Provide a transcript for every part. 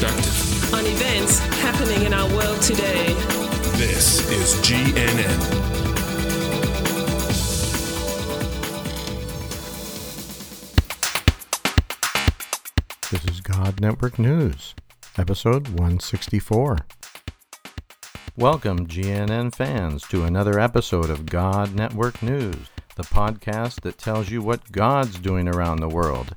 Perspective. on events happening in our world today. This is GNN. This is God Network News, episode 164. Welcome, GNN fans, to another episode of God Network News, the podcast that tells you what God's doing around the world.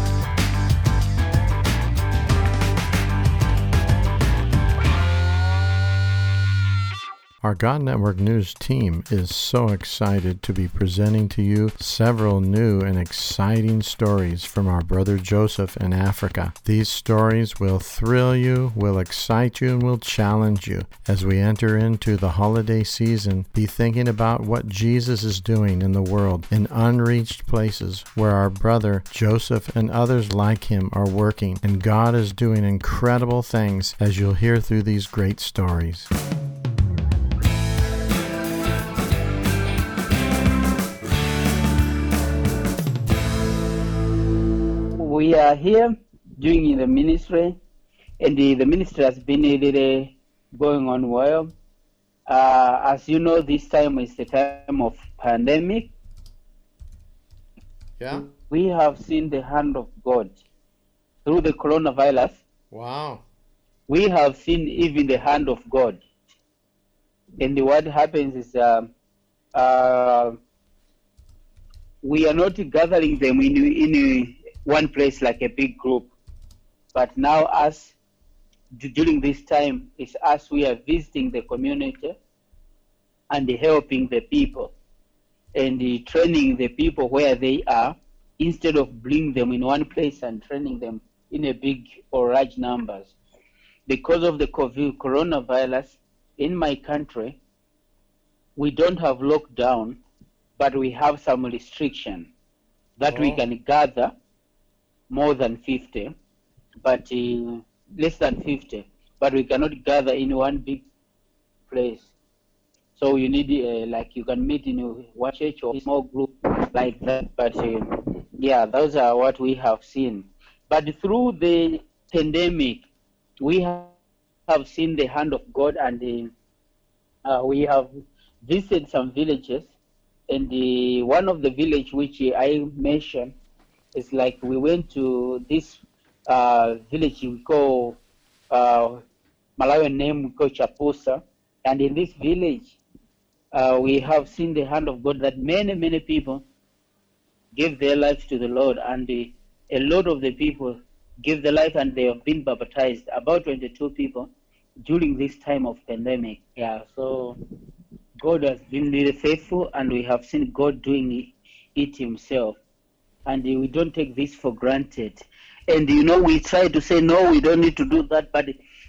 Our God Network News team is so excited to be presenting to you several new and exciting stories from our brother Joseph in Africa. These stories will thrill you, will excite you, and will challenge you. As we enter into the holiday season, be thinking about what Jesus is doing in the world in unreached places where our brother Joseph and others like him are working, and God is doing incredible things as you'll hear through these great stories. We are here doing in the ministry, and the, the ministry has been really going on well. Uh, as you know, this time is the time of pandemic. Yeah? We have seen the hand of God through the coronavirus. Wow. We have seen even the hand of God. And what happens is um uh, we are not gathering them in, in one place like a big group. But now, us, d- during this time, it's us we are visiting the community and helping the people and uh, training the people where they are instead of bringing them in one place and training them in a big or large numbers. Because of the COVID coronavirus in my country, we don't have lockdown, but we have some restriction that we Oh. can gather more than 50, but uh, less than 50, but we cannot gather in one big place. So you need, uh, like, you can meet in a one church or small group like that. But uh, yeah, those are what we have seen. But through the pandemic, we have seen the hand of God, and uh, uh, we have visited some villages. And the, one of the village which I mentioned is like we went to this uh, village we call uh, Malawian name we call Chapusa, and in this village uh, we have seen the hand of God that many many people gave their lives to the Lord, and the, a lot of the people gave their life and they have been baptized. About 22 people during this time of pandemic. Yeah, so God has been really faithful, and we have seen God doing it Himself and we don't take this for granted. And you know, we try to say no, we don't need to do that, but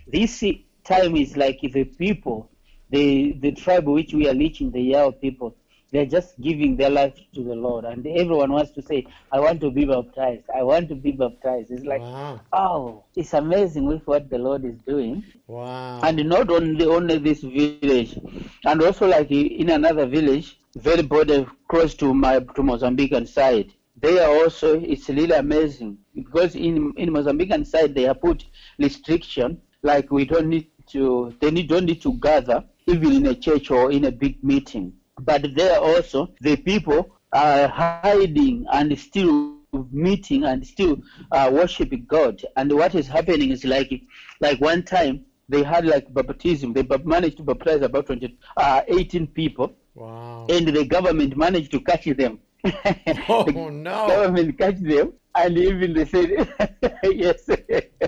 this time is like the people, the the tribe which we are reaching, the Yao people, they're just giving their life to the Lord, and everyone wants to say, "I want to be baptized. I want to be baptized." It's like, Wow. oh, it's amazing with what the Lord is doing Wow. and not only only this village, and also like in another village, very border close to my to Mozambican side. They are also it's really amazing because in in Mozambican side they have put restriction like we don't need to they need, don't need to gather even in a church or in a big meeting. But there also the people are hiding and still meeting and still uh, worshiping God. And what is happening is like like one time they had like baptism. They managed to baptize about 20, uh, 18 people, Wow. and the government managed to catch them. Oh, no. Government catch them and even they said yes.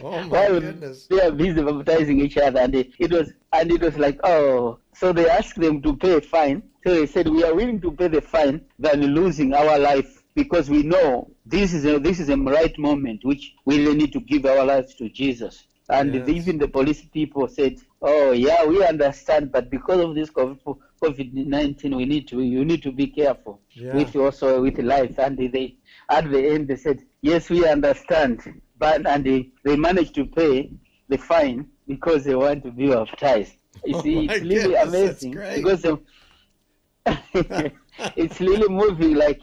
Oh, my While goodness. They are busy baptizing each other, and it, it was and it was like oh. So they asked them to pay a fine. So they said we are willing to pay the fine than losing our life because we know this is a, this is a right moment which we really need to give our lives to Jesus. And Yes. even the police people said, "Oh yeah, we understand, but because of this COVID nineteen, we need to you need to be careful Yeah. with also with life." And they at the end they said, "Yes, we understand," but and they, they managed to pay the fine because they want to be baptized. You Oh see, it's really goodness, amazing because it's really moving like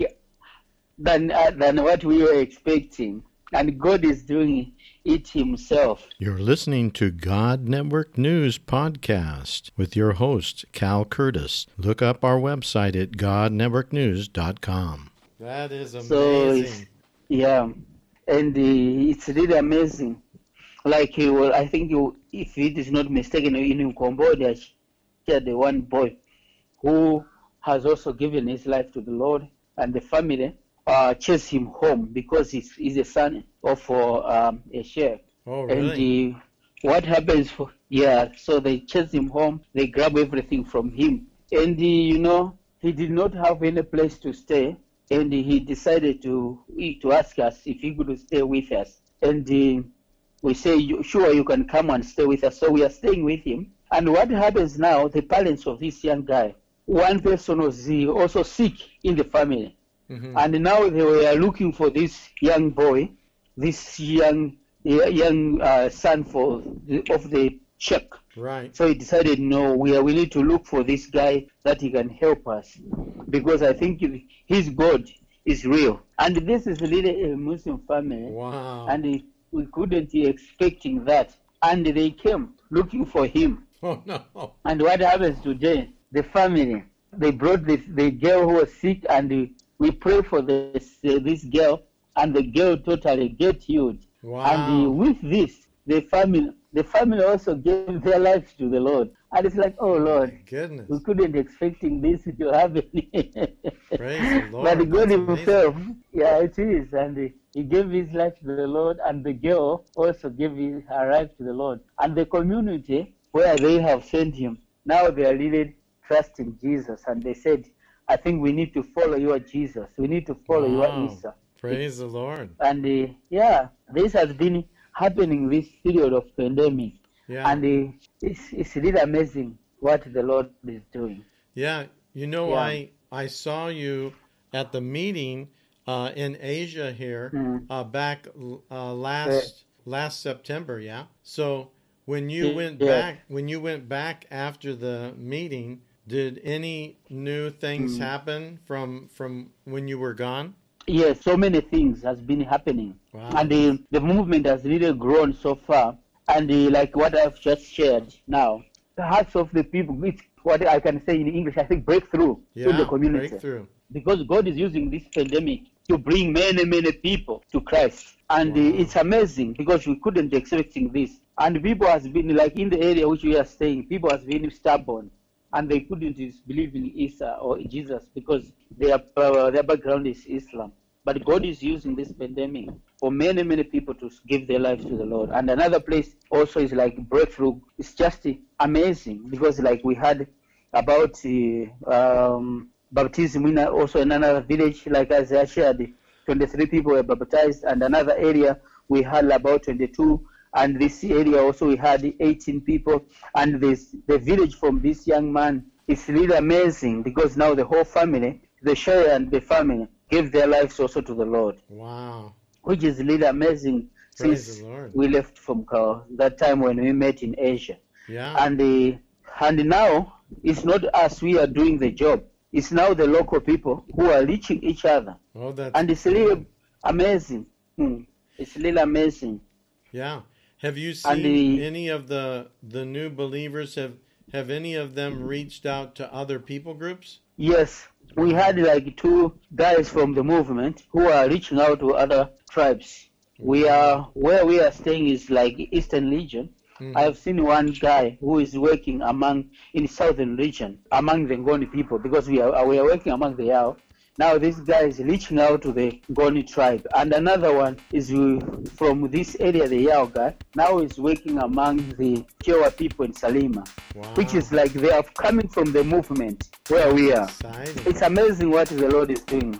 than uh, than what we were expecting, and God is doing it Himself. You're listening to God Network News Podcast with your host, Cal Curtis. Look up our website at godnetworknews.com. That is So yeah, and uh, it's really amazing. Like you, will- I think you, if it is not mistaken, in Cambodia, shared the one boy who has also given his life to the Lord, and the family uh, chased him home because he's, he's a son of uh, um, a sheriff. oh, And uh, what happens for yeah? So they chase him home. They grab everything from him, and you know he did not have any place to stay, and he decided to to ask us if he could stay with us. And uh, we say, sure, you can come and stay with us. So we are staying with him. And what happens now? The parents of this young guy, one person was also sick in the family, Mhm. and now they were looking for this young boy, this young young uh, son for the, of the sheikh. right. So he decided, no, we are willing to look for this guy that he can help us, because I think his God is real. And this is really a Muslim family, Wow. and uh, we couldn't be expecting that. And they came looking for him. oh, no. And what happens today? The family they brought this the girl who was sick, and we pray for this uh, this girl, and the girl totally get healed. Wow. And uh, with this, the family the family also gave their lives to the Lord. And it's like, oh Lord, Goodness. we couldn't expecting this to happen. Praise the Lord. But God That's amazing. Himself, yeah, it is, and He gave His life to the Lord, and the girl also gave his, her life to the Lord, and the community where they have sent him, now they are really trusting Jesus, and they said, I think we need to follow your Jesus. We need to follow Wow. your Isa. Praise the Lord. And uh, yeah, this has been happening this period of pandemic, Yeah. and uh, it's it's really amazing what the Lord is doing. Yeah, you know, Yeah. I I saw you at the meeting uh, in Asia here uh, back uh, last last September. Yeah. So when you Yeah. went back, when you went back after the meeting, did any new things Mm. happen from from when you were gone? Yes, so many things has been happening. Wow. and the, the movement has really grown so far. And uh, like what I've just shared now, the hearts of the people, it's what I can say in English, I think breakthrough yeah. in the community. Breakthrough. Because God is using this pandemic to bring many, many people to Christ. And Wow. it's amazing because we couldn't expecting this. And people has been like in the area which we are staying, people has been stubborn. And they couldn't believe in Isa or Jesus because their uh, their background is Islam. But God is using this pandemic for many, many people to give their lives to the Lord. And another place also is like breakthrough. It's just amazing because like we had about uh, um, baptism in also in another village, like as I shared, 23 people were baptized, and another area we had about 22, and this area also we had 18 people, and this the village from this young man is really amazing because now the whole family, the share and the family, gave their lives also to the Lord, Wow. which is really amazing Praise since the we left from uh, that time when we met in Asia. Yeah. and uh, and now it's not us we are doing the job. It's now the local people who are reaching each other. Oh, that's and it's really amazing. Hmm. it's really amazing. Yeah. Have you seen the- any of the the new believers have have any of them reached out to other people groups? yes. We had like two guys from the movement who are reaching out to other tribes. We are where we are staying is like eastern region Mhm. I have seen one guy who is working among in southern region among the Ngoni people because we are we are working among the Yao, Now this guy is reaching out to the Ngoni tribe. And another one is from this area, the Yao guy. Now he's working among the Chewa people in Salima, which is like they are coming from the movement where we are. Exciting. It's amazing what the Lord is doing.